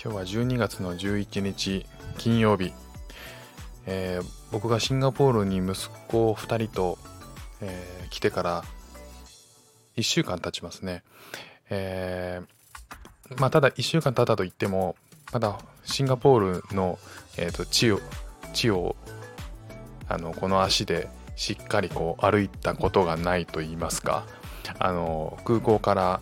今日は12月の11日金曜日、えー、僕がシンガポールに息子2人と、えー、来てから1週間経ちますね、えー、まあただ1週間経ったといってもまだシンガポールの、えーと、地を地をあのこの足でしっかりこう歩いたことがないと言いますか。あの空港から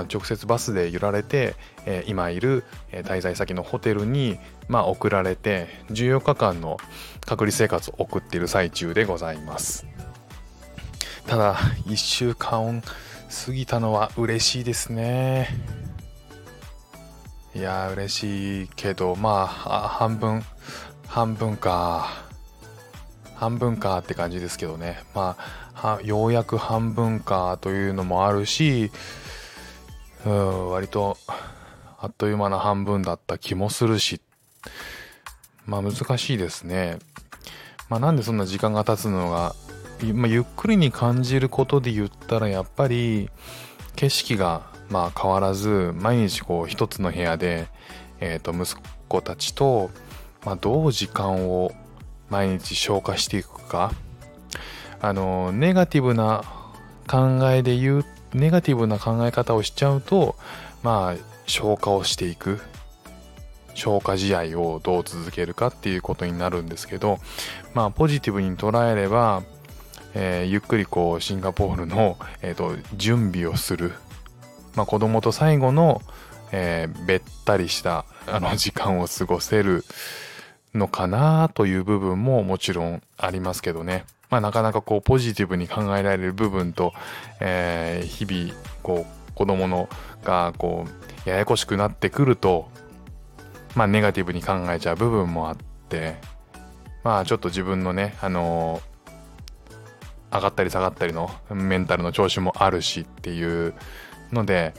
直接バスで揺られて、え今いる滞在先のホテルに、ま、送られて14日間の隔離生活を送っている最中でございます。ただ1週間過ぎたのは嬉しいですね。いや嬉しいけどまあ半分半分か。半分かって感じですけどね。まあようやく半分かというのもあるしうん割とあっという間な半分だった気もするし。まあ難しいですね。まあなんでそんな時間が経つのが、まあ、ゆっくりに感じることで言ったらやっぱり景色がまあ変わらず毎日こう一つの部屋で、えー、と息子たちと、まあ、どう時間を毎日消化していくか。あのネガティブな考えで言うネガティブな考え方をしちゃうとまあ消化をしていく消化試合をどう続けるかっていうことになるんですけどまあポジティブに捉えれば、えー、ゆっくりこうシンガポールの、えーと準備をするまあ、子供と最後の、えー、べったりしたあの時間を過ごせるのかなという部分ももちろんありますけどね。まあ、なかなかこうポジティブに考えられる部分と、えー、日々こう子供のがこうややこしくなってくると、まあ、ネガティブに考えちゃう部分もあってまあちょっと自分のねあのー、上がったり下がったりのメンタルの調子もあるしっていうので、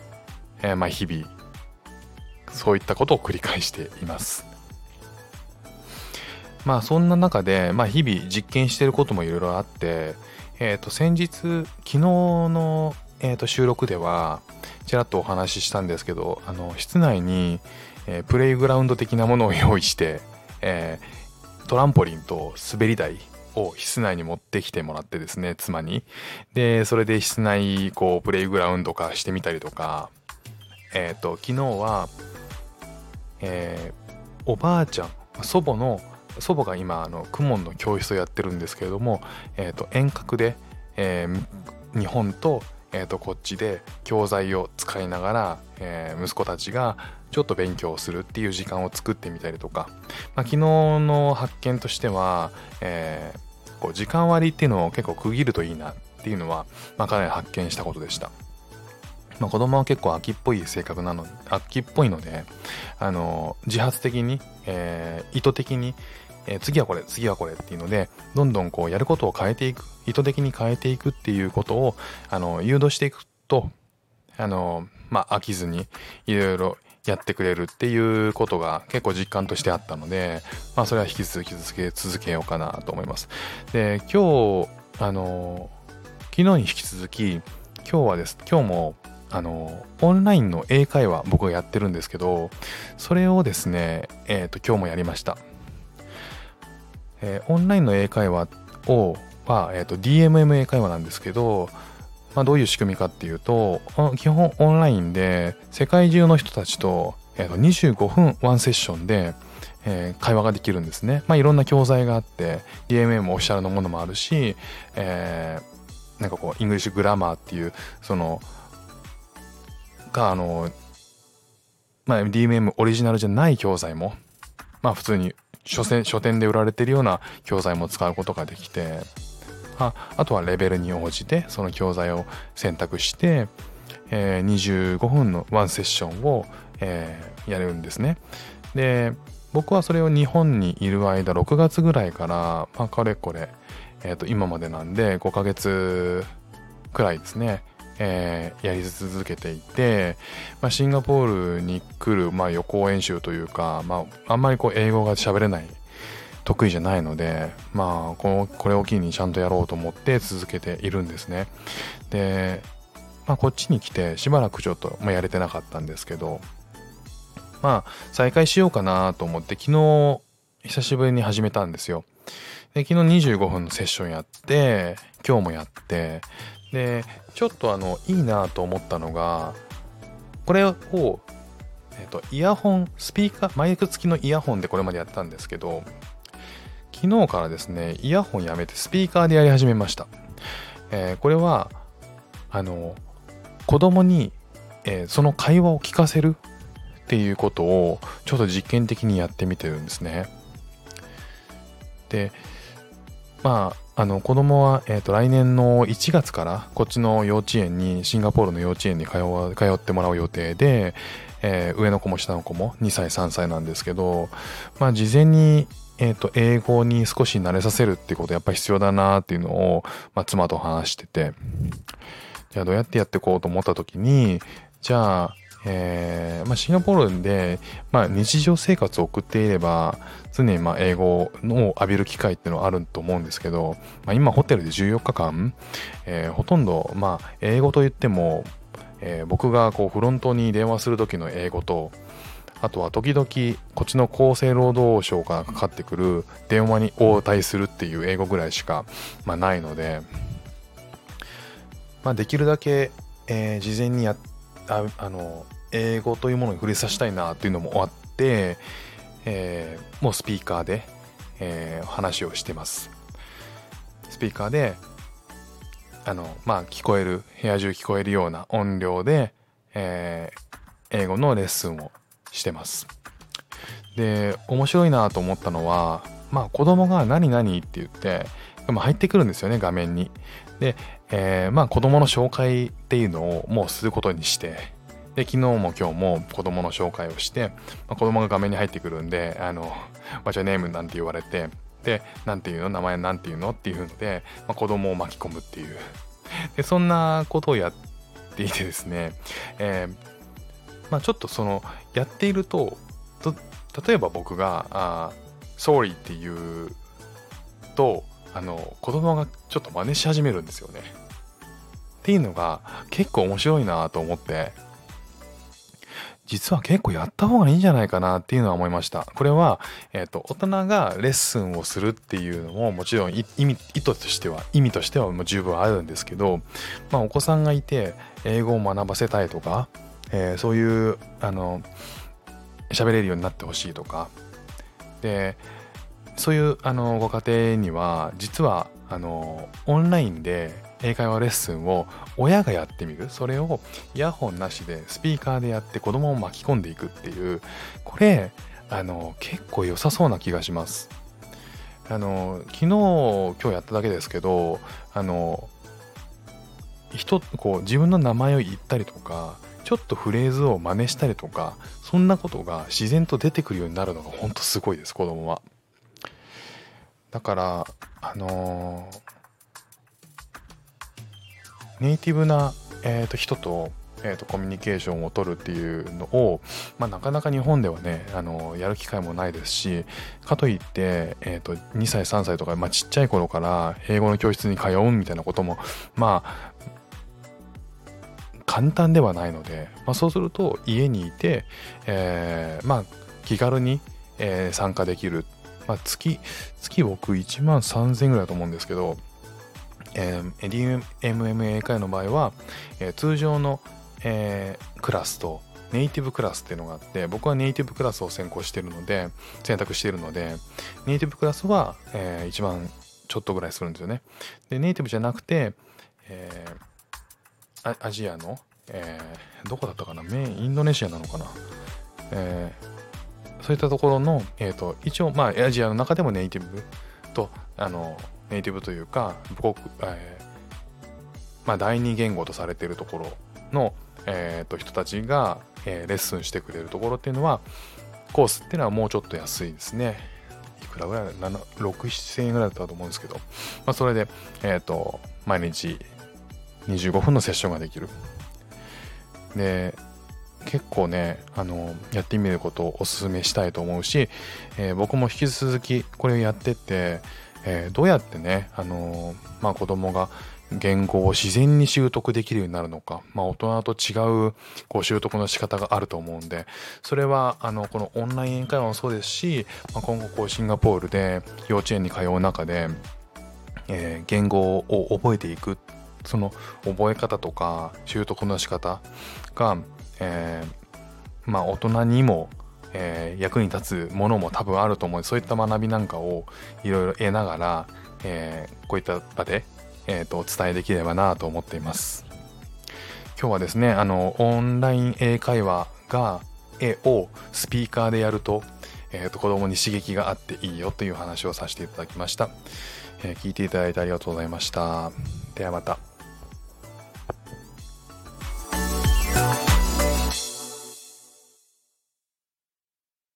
えー、まあ日々そういったことを繰り返しています。まあそんな中で、まあ、日々実験してることもいろいろあって、えっ、ー、と先日昨日の、えー、と収録ではちらっとお話ししたんですけどあの室内に、えー、プレイグラウンド的なものを用意して、えー、トランポリンと滑り台を室内に持ってきてもらってですね、妻に。で、それで室内、こう、プレイグラウンド化してみたりとか、えっ、ー、と、昨日は、えー、おばあちゃん、祖母の、祖母が今、あの、公文の教室をやってるんですけれども、え、ー、と、遠隔で、えー、日本と、えー、とこっちで教材を使いながら、えー、息子たちがちょっと勉強するっていう時間を作ってみたりとか、まあ、昨日の発見としては、えー、こう時間割っていうのを結構区切るといいなっていうのは、まあ、かなり発見したことでした。まあ、子供は結構秋っぽい性格なの秋っぽいのであの自発的に、えー、意図的に、えー、次はこれ次はこれっていうのでどんどんこうやることを変えていく意図的に変えていくっていうことをあの誘導していくとあのまあ飽きずにいろいろやってくれるっていうことが結構実感としてあったので、まあ、それは引き続き続け続けようかなと思います。で今日あの昨日に引き続き今日はです今日もあのオンラインの英会話僕がやってるんですけどそれをですねえっ、ー、と今日もやりました、えー、オンラインの英会話をは、えーと、DMM 英会話なんですけどまあ、どういう仕組みかっていうと基本オンラインで世界中の人たちと,、えー、と25分ワンセッションで、えー、会話ができるんですね。まあ、いろんな教材があって DMM オフィシャルのものもあるし、えー、なんかこう English Grammar っていうそのがあの、まあ、DMM オリジナルじゃない教材もまあ普通に書書店で売られてるような教材も使うことができてああとはレベルに応じてその教材を選択してえー、25分のワンセッションを、えー、やるんですね。で僕はそれを日本にいる間6月ぐらいから、まあ、かれこれ、えー、と今までなんで5ヶ月くらいですね、えー、やり続けていて、まあ、シンガポールに来る、まあ、予行演習というか、まあ、あんまりこう英語が喋れない得意じゃないのでまあこのこれを機にちゃんとやろうと思って続けているんですね。で、まあ、こっちに来てしばらくちょっと、まあ、やれてなかったんですけどまあ再開しようかなと思って昨日久しぶりに始めたんですよ。で昨日25分のセッションやって今日もやってでちょっとあのいいなと思ったのがこれを、えっと、イヤホンスピーカーマイク付きのイヤホンでこれまでやったんですけど昨日からですねイヤホンやめてスピーカーでやり始めました、えー、これはあの子供に、えー、その会話を聞かせるっていうことをちょっと実験的にやってみてるんですね。でまああの子供は、えーと、来年の1月からこっちの幼稚園にシンガポールの幼稚園に通通ってもらう予定で、えー、上の子も下の子も2歳3歳なんですけど、まあ、事前に、えーと、英語に少し慣れさせるってことやっぱり必要だなっていうのを、まあ、妻と話しててじゃあどうやってやっていこうと思った時にじゃあえー。まあ、シンガポールで、まあ、日常生活を送っていれば常にまあ英語を浴びる機会っていうのはあると思うんですけど、まあ、今ホテルで14日間、えー、ほとんど、まあ、英語といっても、えー、僕がこうフロントに電話する時の英語とあとは時々こっちの厚生労働省からかかってくる電話に応対するっていう英語ぐらいしか、まあ、ないので、まあ、できるだけ、えー、事前にやっああの英語というものに触れさせたいなっていうのもあって、えー、もうスピーカーで、えー、話をしてます。スピーカーで、あの、まあ、聞こえる、部屋中聞こえるような音量で、えー、英語のレッスンをしてます。で、面白いなと思ったのは、まあ、子供が何々って言って、入ってくるんですよね、画面に。で、えー、まあ、子供の紹介っていうのをもうすることにして、で、昨日も今日も子供の紹介をして、まあ、子供が画面に入ってくるんで、あの、What's your name? なんて言われて、で、なんていうの？名前なんていうの？っていうので、まあ、子供を巻き込むっていう。で、そんなことをやっていてですね、えー、まあちょっとその、やっていると、と例えば僕が、あ sorry っていうと、あの、子供がちょっと真似し始めるんですよね。っていうのが結構面白いなと思って、実は結構やった方がいいんじゃないかなっていうのは思いました。これは、えっ、ー、と、大人がレッスンをするっていうのももちろん意味、意図としては、意味としてはもう十分あるんですけど、まあお子さんがいて英語を学ばせたいとか、えー、そういう、あの、喋れるようになってほしいとか、で、そういうあのご家庭には実はあのオンラインで英会話レッスンを親がやってみる。それをイヤホンなしでスピーカーでやって子供を巻き込んでいくっていう。これあの結構良さそうな気がします。あの昨日今日やっただけですけどあの人こう自分の名前を言ったりとかちょっとフレーズを真似したりとかそんなことが自然と出てくるようになるのがほんとすごいです子供は。だからあのーネイティブな、えー、と人と,、えー、とコミュニケーションを取るっていうのを、まあ、なかなか日本ではねあのやる機会もないですしかといって、えー、と2歳3歳とか、まあ、ちっちゃい頃から英語の教室に通うみたいなこともまあ簡単ではないので、まあ、そうすると家にいて、えー、まあ気軽に、えー、参加できる、まあ、月月僕1万3000円ぐらいだと思うんですけどえー、DMMA 会の場合は、えー、通常の、えー、クラスとネイティブクラスっていうのがあって僕はネイティブクラスを専攻してるので選択しているのでネイティブクラスは、えー、一番ちょっとぐらいするんですよね。でネイティブじゃなくて、えー、アジアの、えー、どこだったかな？メインインドネシアなのかな、えー、そういったところの、えーと、一応まあアジアの中でもネイティブとあのネイティブというか母国、えー、まあ、第二言語とされているところの、えー、と人たちが、えー、レッスンしてくれるところっていうのはコースっていうのはもうちょっと安いですね。いくらぐらい6、7000円ぐらいだったと思うんですけど、まあ、それで、え、ー、と、毎日25分のセッションができる。で、結構ね、あの、やってみることをお勧めしたいと思うし、えー、僕も引き続きこれをやってって、えー、どうやってね、あのまあ子供が言語を自然に習得できるようになるのか、まあ、大人と違うこう習得の仕方があると思うんでそれはあのこのオンライン英会話もそうですし、まあ、今後こうシンガポールで幼稚園に通う中で、えー、言語を覚えていくその覚え方とか習得の仕方が、えー、まあ大人にもえー、役に立つものも多分あると思う。そういった学びなんかをいろいろ得ながら、えー、こういった場でえーと、お伝えできればなと思っています。今日はですねあのオンライン英会話が絵をスピーカーでやると,、えーと、子供に刺激があっていいよという話をさせていただきました、えー、聞いていただいてありがとうございました。ではまた。